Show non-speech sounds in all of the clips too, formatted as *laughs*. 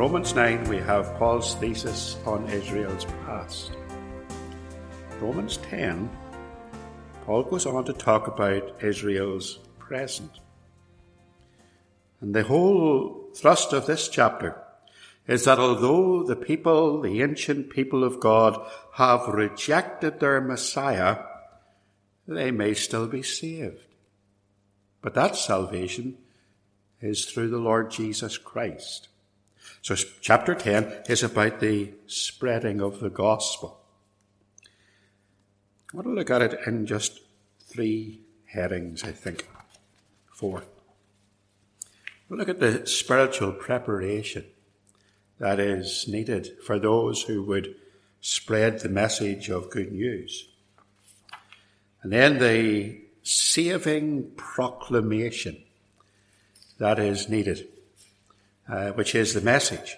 Romans 9, we have Paul's thesis on Israel's past. Romans 10, Paul goes on to talk about Israel's present. And the whole thrust of this chapter is that although the people, the ancient people of God, have rejected their Messiah, they may still be saved. But that salvation is through the Lord Jesus Christ. So chapter 10 is about the spreading of the gospel. I want to look at it in just three headings, I think. Four. We'll look at the spiritual preparation that is needed for those who would spread the message of good news. And then the saving proclamation that is needed uh, which is the message.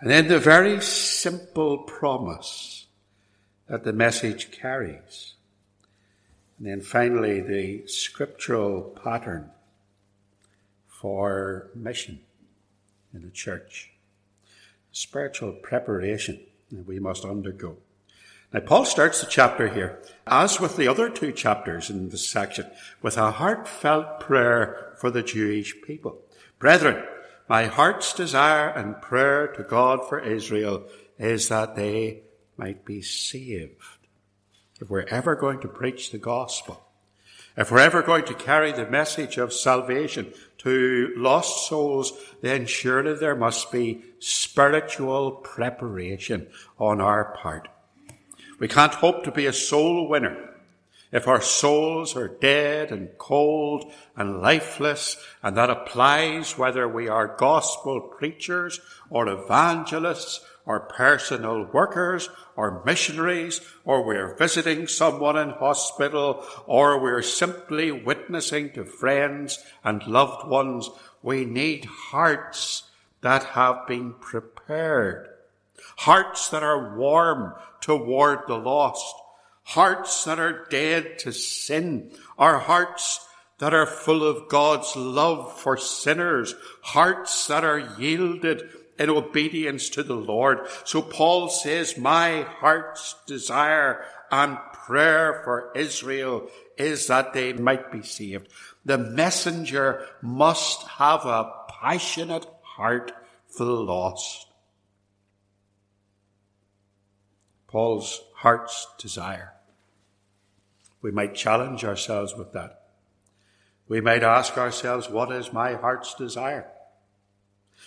And then the very simple promise that the message carries. And then finally, the scriptural pattern for mission in the church. Spiritual preparation that we must undergo. Now, Paul starts the chapter here, as with the other two chapters in this section, with a heartfelt prayer for the Jewish people. Brethren, my heart's desire and prayer to God for Israel is that they might be saved. If we're ever going to preach the gospel, if we're ever going to carry the message of salvation to lost souls, then surely there must be spiritual preparation on our part. We can't hope to be a soul winner if our souls are dead and cold and lifeless, and that applies whether we are gospel preachers or evangelists or personal workers or missionaries or we're visiting someone in hospital or we're simply witnessing to friends and loved ones, we need hearts that have been prepared. Hearts that are warm toward the lost hearts that are dead to sin, our hearts that are full of God's love for sinners, hearts that are yielded in obedience to the Lord. So Paul says, my heart's desire and prayer for Israel is that they might be saved. The messenger must have a passionate heart for the lost. Paul's heart's desire we might challenge ourselves with that. We might ask ourselves, what is my heart's desire?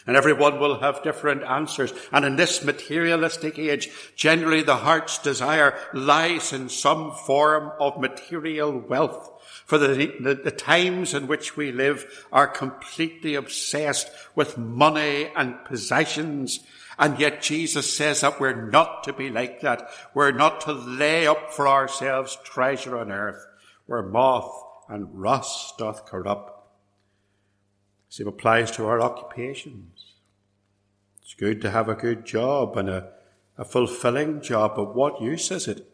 And everyone will have different answers. And in this materialistic age, generally the heart's desire lies in some form of material wealth. For the, the, the, times in which we live are completely obsessed with money and possessions and yet Jesus says that we're not to be like that. We're not to lay up for ourselves treasure on earth where moth and rust doth corrupt. Same applies to our occupations. It's good to have a good job and a, a fulfilling job, but what use is it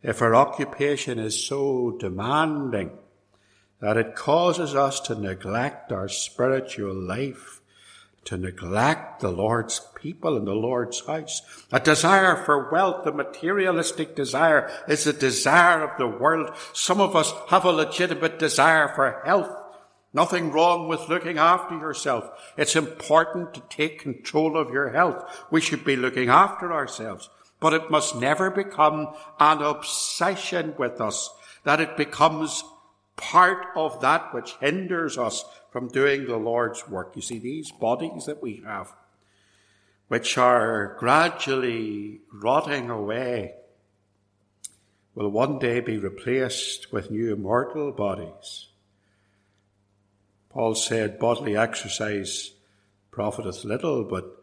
if our occupation is so demanding that it causes us to neglect our spiritual life to neglect the Lord's people and the Lord's house. A desire for wealth, a materialistic desire is a desire of the world. Some of us have a legitimate desire for health. Nothing wrong with looking after yourself. It's important to take control of your health. We should be looking after ourselves. But it must never become an obsession with us, that it becomes part of that which hinders us from doing the Lord's work. You see, these bodies that we have, which are gradually rotting away, will one day be replaced with new immortal bodies. Paul said bodily exercise profiteth little, but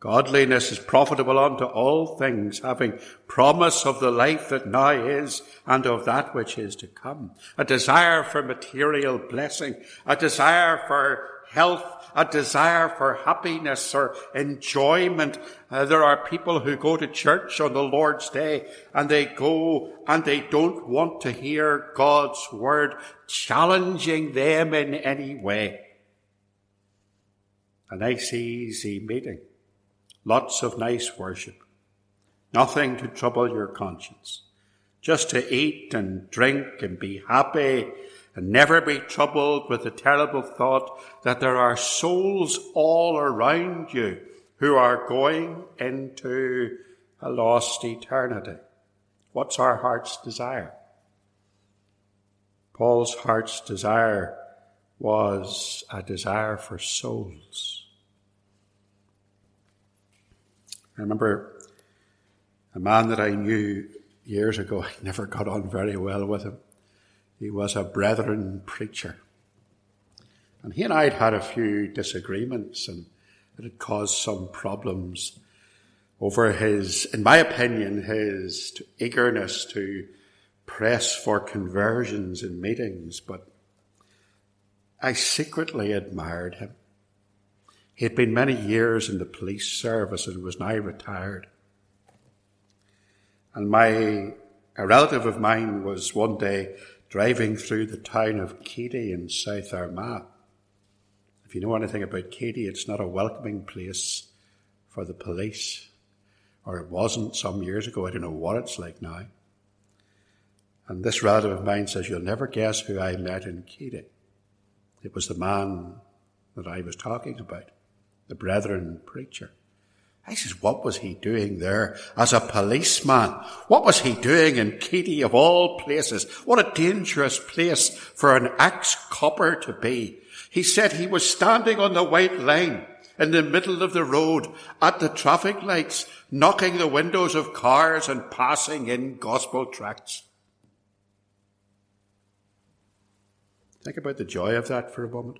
Godliness is profitable unto all things, having promise of the life that now is and of that which is to come. A desire for material blessing, a desire for health, a desire for happiness or enjoyment. Uh, there are people who go to church on the Lord's Day and they go and they don't want to hear God's word challenging them in any way. a nice, easy meeting, lots of nice worship, nothing to trouble your conscience, just to eat and drink and be happy and never be troubled with the terrible thought that there are souls all around you who are going into a lost eternity. What's our heart's desire? Paul's heart's desire was a desire for souls. I remember a man that I knew years ago, *laughs* I never got on very well with him. He was a brethren preacher. And he and I had had a few disagreements and it had caused some problems over his, in my opinion, his eagerness to press for conversions in meetings, but I secretly admired him. He had been many years in the police service and was now retired. And my, a relative of mine was one day driving through the town of Keady in South Armagh. If you know anything about Keady, it's not a welcoming place for the police. Or it wasn't some years ago. I don't know what it's like now. And this relative of mine says, You'll never guess who I met in Keady. It was the man that I was talking about, the brethren preacher. I says, what was he doing there as a policeman? What was he doing in Keady of all places? What a dangerous place for an ex-copper to be. He said he was standing on the white line in the middle of the road at the traffic lights, knocking the windows of cars and passing in gospel tracts. Think about the joy of that for a moment.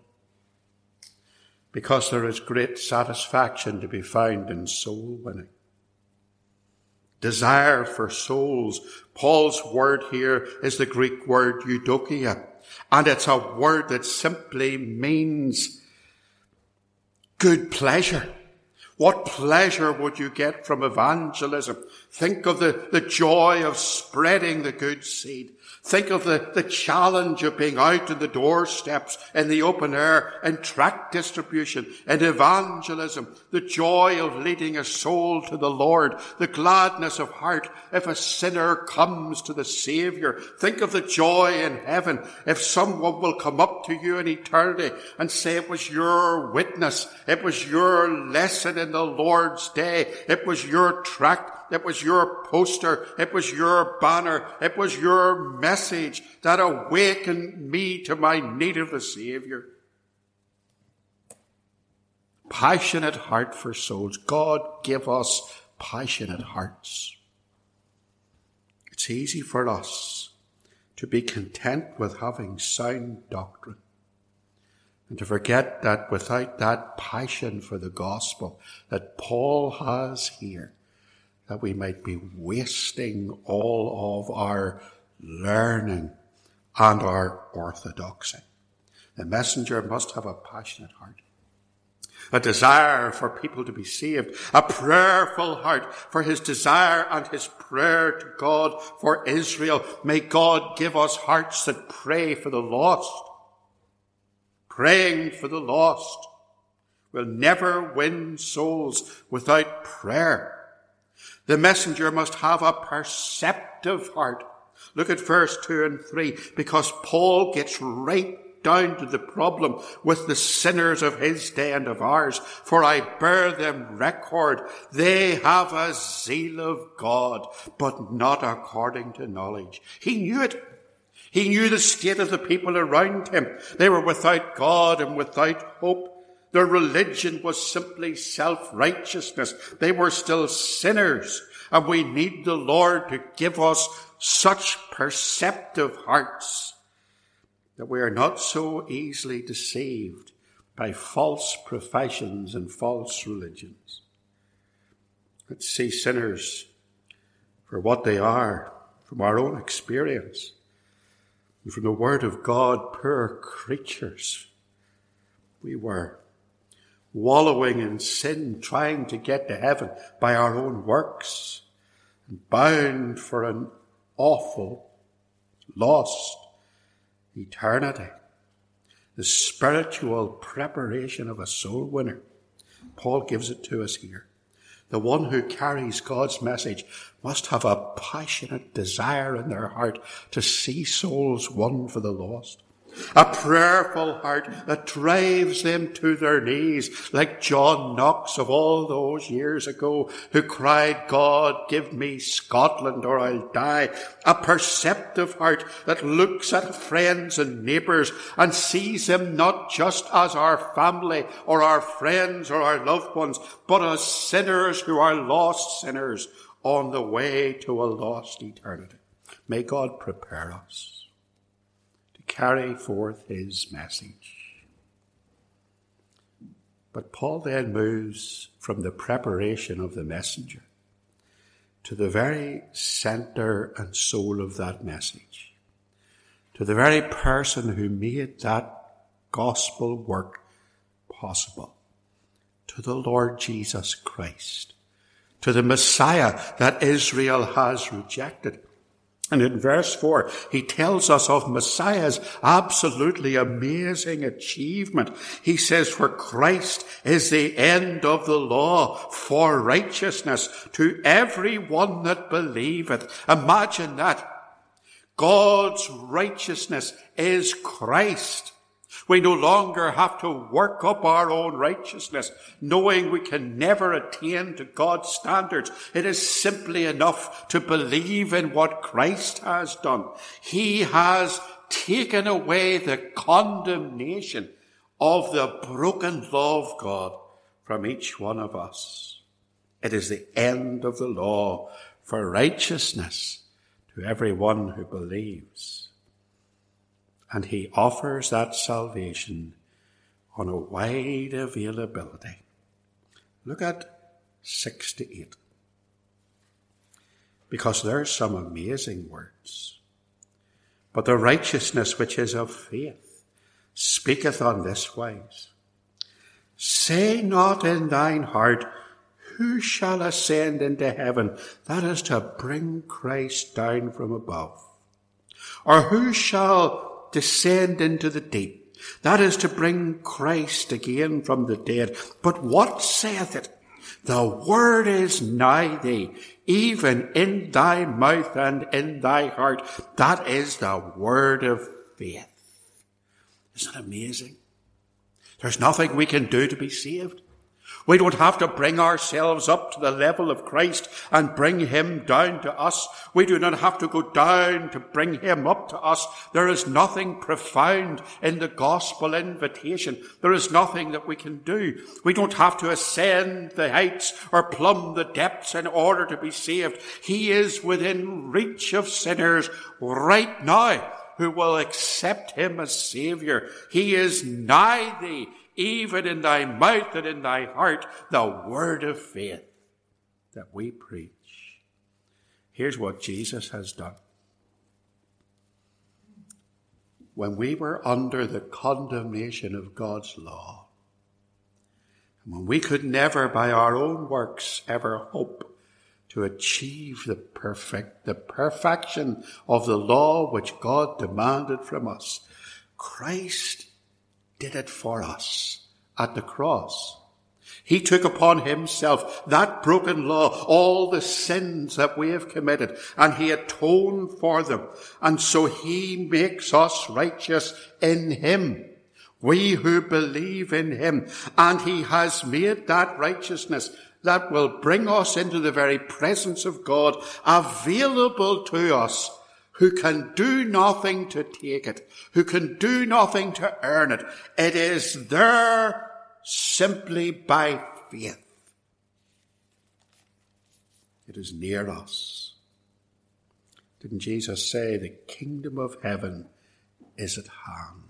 Because there is great satisfaction to be found in soul winning. Desire for souls. Paul's word here is the Greek word eudokia, and it's a word that simply means good pleasure. What pleasure would you get from evangelism? Think of the, the joy of spreading the good seed. Think of the, the challenge of being out in the doorsteps in the open air and tract distribution and evangelism, the joy of leading a soul to the Lord, the gladness of heart if a sinner comes to the Savior. Think of the joy in heaven if someone will come up to you in eternity and say it was your witness, it was your lesson in the Lord's day, it was your tract it was your poster. It was your banner. It was your message that awakened me to my need of the Savior. Passionate heart for souls. God give us passionate hearts. It's easy for us to be content with having sound doctrine and to forget that without that passion for the gospel that Paul has here, that we might be wasting all of our learning and our orthodoxy. The messenger must have a passionate heart, a desire for people to be saved, a prayerful heart for his desire and his prayer to God for Israel. May God give us hearts that pray for the lost. Praying for the lost will never win souls without prayer. The messenger must have a perceptive heart. Look at verse 2 and 3, because Paul gets right down to the problem with the sinners of his day and of ours. For I bear them record. They have a zeal of God, but not according to knowledge. He knew it. He knew the state of the people around him. They were without God and without hope. Their religion was simply self-righteousness. They were still sinners. And we need the Lord to give us such perceptive hearts that we are not so easily deceived by false professions and false religions. Let's see sinners for what they are from our own experience and from the Word of God, poor creatures we were wallowing in sin, trying to get to heaven by our own works, and bound for an awful, lost eternity. The spiritual preparation of a soul winner. Paul gives it to us here. The one who carries God's message must have a passionate desire in their heart to see souls won for the lost. A prayerful heart that drives them to their knees, like John Knox of all those years ago, who cried, God, give me Scotland or I'll die. A perceptive heart that looks at friends and neighbours and sees them not just as our family or our friends or our loved ones, but as sinners who are lost sinners on the way to a lost eternity. May God prepare us carry forth his message. But Paul then moves from the preparation of the messenger to the very center and soul of that message, to the very person who made that gospel work possible, to the Lord Jesus Christ, to the Messiah that Israel has rejected and in verse 4, he tells us of Messiah's absolutely amazing achievement. He says, For Christ is the end of the law for righteousness to every one that believeth. Imagine that. God's righteousness is Christ. We no longer have to work up our own righteousness, knowing we can never attain to God's standards. It is simply enough to believe in what Christ has done. He has taken away the condemnation of the broken law of God from each one of us. It is the end of the law for righteousness to everyone who believes and he offers that salvation on a wide availability. Look at 6 to 8. Because there are some amazing words. But the righteousness which is of faith speaketh on this wise. Say not in thine heart, who shall ascend into heaven? That is to bring Christ down from above. Or who shall descend into the deep. That is to bring Christ again from the dead. But what saith it? The word is nigh thee, even in thy mouth and in thy heart. That is the word of faith. Isn't it amazing? There's nothing we can do to be saved. We don't have to bring ourselves up to the level of Christ and bring Him down to us. We do not have to go down to bring Him up to us. There is nothing profound in the gospel invitation. There is nothing that we can do. We don't have to ascend the heights or plumb the depths in order to be saved. He is within reach of sinners right now who will accept Him as Savior. He is nigh thee even in thy mouth and in thy heart, the word of faith that we preach. Here's what Jesus has done. When we were under the condemnation of God's law, and when we could never by our own works ever hope to achieve the perfect, the perfection of the law which God demanded from us, Christ did it for us at the cross. He took upon himself that broken law, all the sins that we have committed, and he atoned for them. And so he makes us righteous in him. We who believe in him, and he has made that righteousness that will bring us into the very presence of God available to us who can do nothing to take it, who can do nothing to earn it. It is there simply by faith. It is near us. Didn't Jesus say the kingdom of heaven is at hand?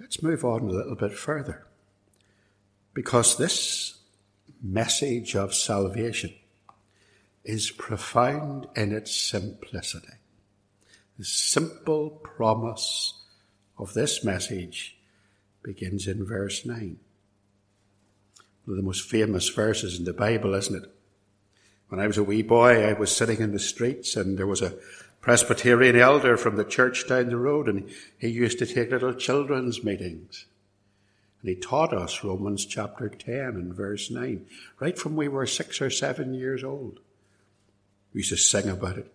Let's move on a little bit further. Because this message of salvation is profound in its simplicity. The simple promise of this message begins in verse 9. One of the most famous verses in the Bible, isn't it? When I was a wee boy, I was sitting in the streets and there was a Presbyterian elder from the church down the road, and he used to take little children's meetings. And he taught us Romans chapter 10 and verse 9, right from we were six or seven years old. We used to sing about it.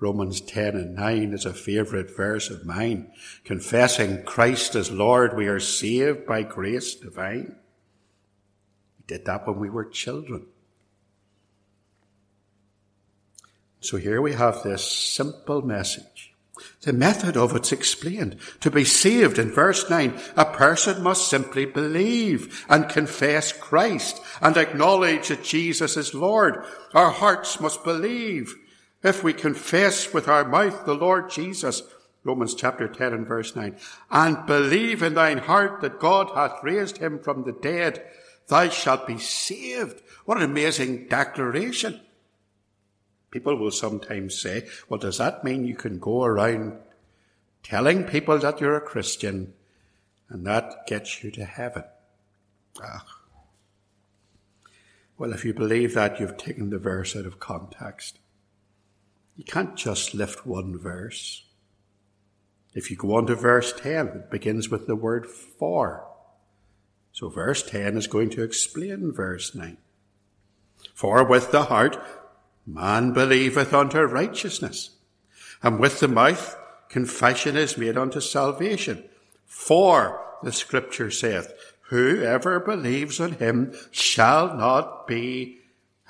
Romans 10 and 9 is a favorite verse of mine. Confessing Christ as Lord, we are saved by grace divine. We did that when we were children. So here we have this simple message. The method of it's explained. To be saved in verse 9, a person must simply believe and confess Christ and acknowledge that Jesus is Lord. Our hearts must believe. If we confess with our mouth the Lord Jesus, Romans chapter 10 and verse 9, and believe in thine heart that God hath raised him from the dead, thou shalt be saved. What an amazing declaration. People will sometimes say, well, does that mean you can go around telling people that you're a Christian and that gets you to heaven? Ah. Well, if you believe that, you've taken the verse out of context. You can't just lift one verse. If you go on to verse 10, it begins with the word for. So verse 10 is going to explain verse 9. For with the heart Man believeth unto righteousness, and with the mouth confession is made unto salvation. For the scripture saith, Whoever believes on him shall not be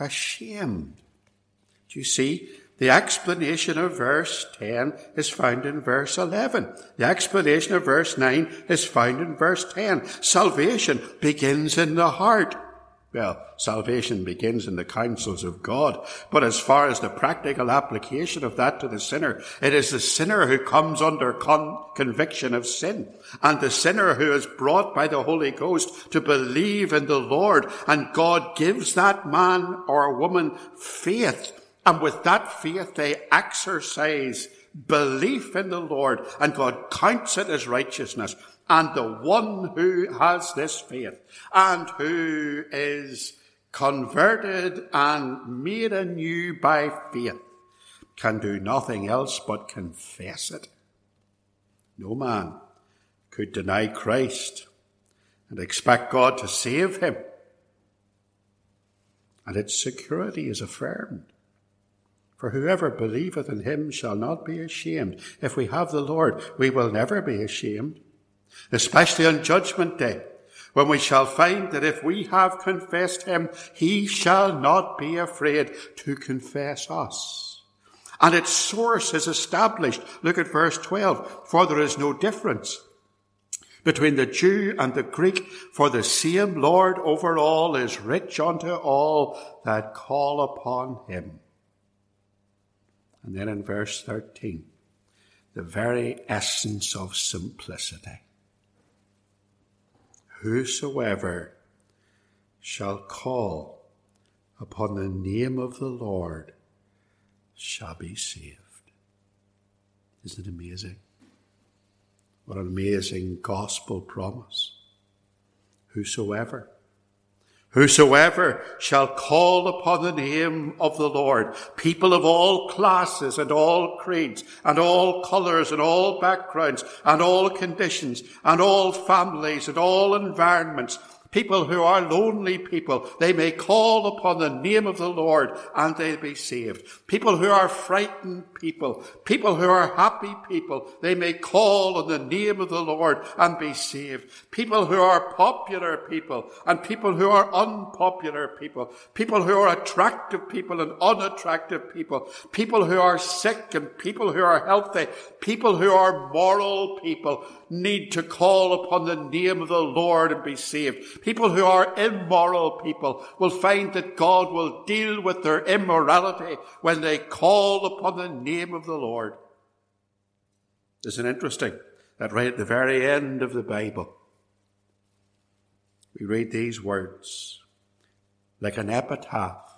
ashamed. Do you see? The explanation of verse 10 is found in verse 11. The explanation of verse 9 is found in verse 10. Salvation begins in the heart. Well, salvation begins in the counsels of God. But as far as the practical application of that to the sinner, it is the sinner who comes under con- conviction of sin and the sinner who is brought by the Holy Ghost to believe in the Lord. And God gives that man or woman faith. And with that faith, they exercise belief in the Lord and God counts it as righteousness. And the one who has this faith and who is converted and made anew by faith can do nothing else but confess it. No man could deny Christ and expect God to save him. And its security is affirmed. For whoever believeth in him shall not be ashamed. If we have the Lord, we will never be ashamed especially on judgment day, when we shall find that if we have confessed him, he shall not be afraid to confess us. And its source is established. Look at verse 12. For there is no difference between the Jew and the Greek, for the same Lord over all is rich unto all that call upon him. And then in verse 13, the very essence of simplicity whosoever shall call upon the name of the Lord shall be saved. Isn't it amazing? What an amazing gospel promise. Whosoever Whosoever shall call upon the name of the Lord, people of all classes and all creeds and all colors and all backgrounds and all conditions and all families and all environments, people who are lonely people, they may call upon the name of the Lord and they'll be saved. People who are frightened people, people who are happy people, they may call on the name of the Lord and be saved. People who are popular people and people who are unpopular people, people who are attractive people and unattractive people, people who are sick and people who are healthy, people who are moral people need to call upon the name of the Lord and be saved. People who are immoral people will find that God will deal with their immorality when they call upon the name of the Lord. Isn't it interesting that right at the very end of the Bible, we read these words like an epitaph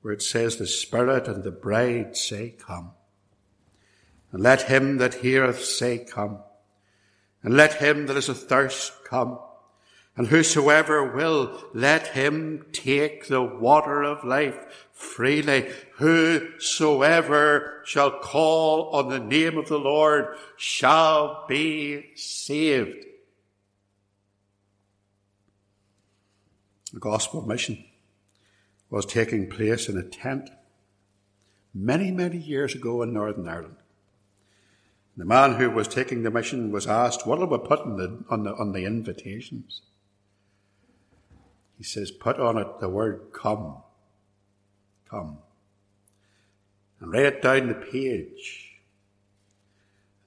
where it says, The Spirit and the bride say, Come. And let him that heareth say, Come. And let him that is athirst come. And whosoever will, let him take the water of life freely. Whosoever shall call on the name of the Lord shall be saved. The gospel mission was taking place in a tent many, many years ago in Northern Ireland. The man who was taking the mission was asked, What will we put the, on, the, on the invitations? He says, Put on it the word come. Come. And write it down the page.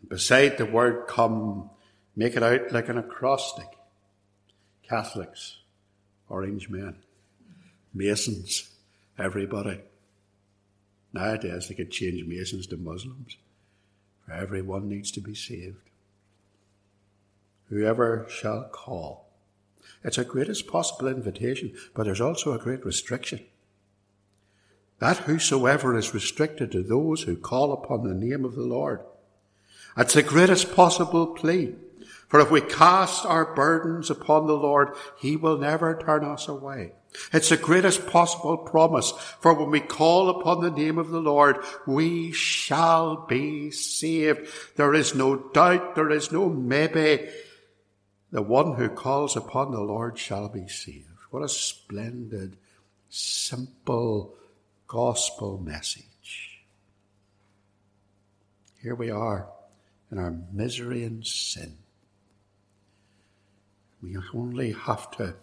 And beside the word come, make it out like an acrostic. Catholics, orange men, Masons, everybody. Nowadays they could change Masons to Muslims. Everyone needs to be saved. Whoever shall call. It's a greatest possible invitation, but there's also a great restriction. That whosoever is restricted to those who call upon the name of the Lord. It's the greatest possible plea. For if we cast our burdens upon the Lord, He will never turn us away. It's the greatest possible promise. For when we call upon the name of the Lord, we shall be saved. There is no doubt, there is no maybe. The one who calls upon the Lord shall be saved. What a splendid, simple gospel message. Here we are in our misery and sin. We only have to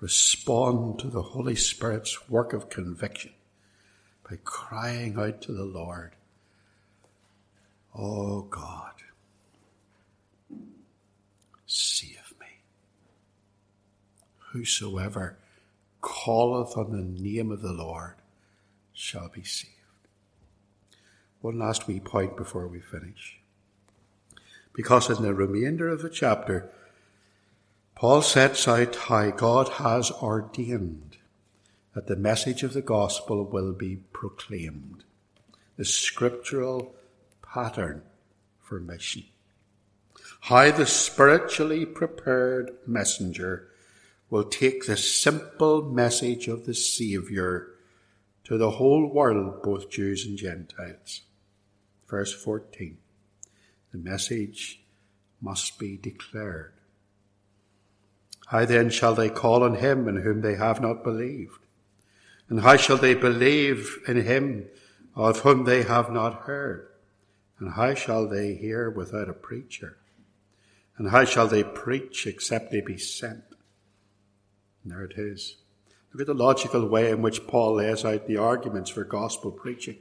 respond to the Holy Spirit's work of conviction by crying out to the Lord, Oh God, save me. Whosoever calleth on the name of the Lord shall be saved. One last wee point before we finish. Because in the remainder of the chapter, Paul sets out how God has ordained that the message of the gospel will be proclaimed, the scriptural pattern for mission. How the spiritually prepared messenger will take the simple message of the Saviour to the whole world, both Jews and Gentiles. Verse 14. The message must be declared. How then shall they call on him in whom they have not believed? And how shall they believe in him of whom they have not heard? And how shall they hear without a preacher? And how shall they preach except they be sent? And there it is. Look at the logical way in which Paul lays out the arguments for gospel preaching.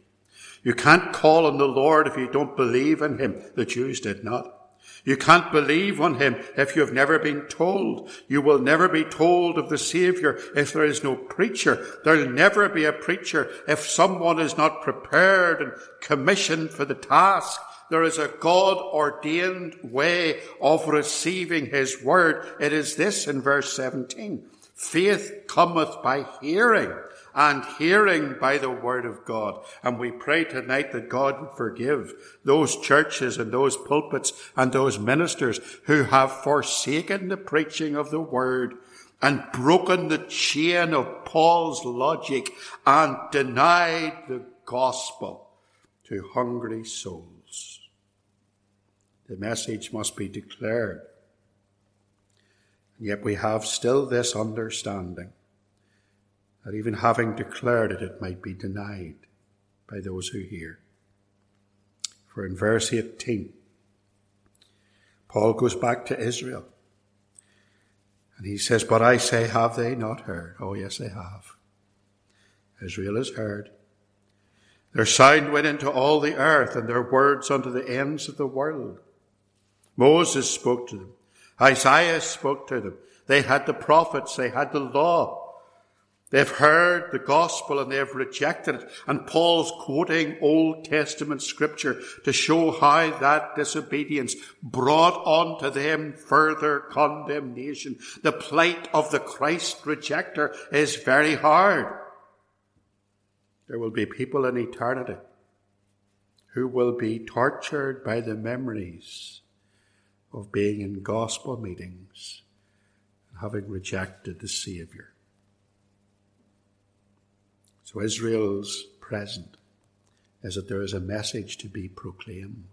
You can't call on the Lord if you don't believe in him. The Jews did not. You can't believe on him if you have never been told. You will never be told of the Savior if there is no preacher. There'll never be a preacher if someone is not prepared and commissioned for the task. There is a God ordained way of receiving his word. It is this in verse 17. Faith cometh by hearing and hearing by the word of God. And we pray tonight that God would forgive those churches and those pulpits and those ministers who have forsaken the preaching of the word and broken the chain of Paul's logic and denied the gospel to hungry souls. The message must be declared. And yet we have still this understanding that even having declared it, it might be denied by those who hear. For in verse 18, Paul goes back to Israel. And he says, But I say, have they not heard? Oh, yes, they have. Israel has heard. Their sound went into all the earth, and their words unto the ends of the world. Moses spoke to them. Isaiah spoke to them. They had the prophets. They had the law. They've heard the gospel and they've rejected it. And Paul's quoting Old Testament scripture to show how that disobedience brought on to them further condemnation. The plight of the Christ rejecter is very hard. There will be people in eternity who will be tortured by the memories of being in gospel meetings and having rejected the Saviour. So Israel's present is that there is a message to be proclaimed,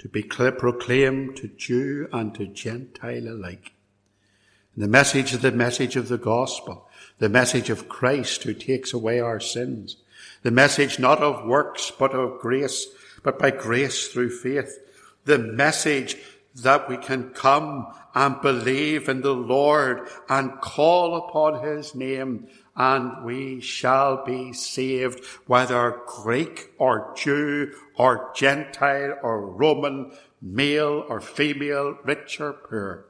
to be proclaimed to Jew and to Gentile alike. And the message is the message of the gospel, the message of Christ who takes away our sins, the message not of works but of grace, but by grace through faith, the message that we can come and believe in the Lord and call upon his name and we shall be saved, whether Greek or Jew or Gentile or Roman, male or female, rich or poor,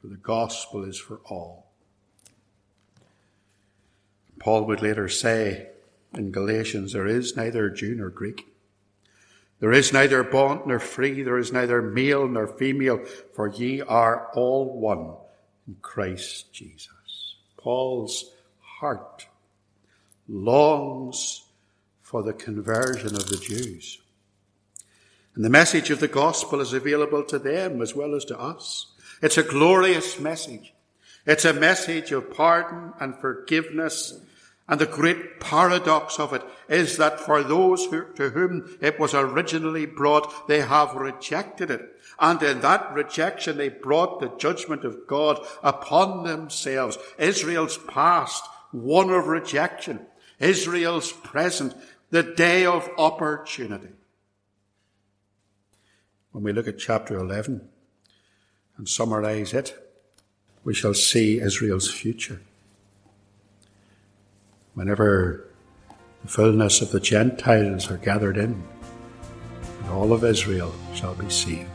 for the gospel is for all. Paul would later say in Galatians, there is neither Jew nor Greek. There is neither bond nor free, there is neither male nor female, for ye are all one in Christ Jesus. Paul's heart longs for the conversion of the Jews. And the message of the gospel is available to them as well as to us. It's a glorious message. It's a message of pardon and forgiveness. And the great paradox of it is that for those who, to whom it was originally brought, they have rejected it. And in that rejection, they brought the judgment of God upon themselves. Israel's past one of rejection. Israel's present, the day of opportunity. When we look at chapter 11 and summarize it, we shall see Israel's future. Whenever the fullness of the Gentiles are gathered in, and all of Israel shall be saved.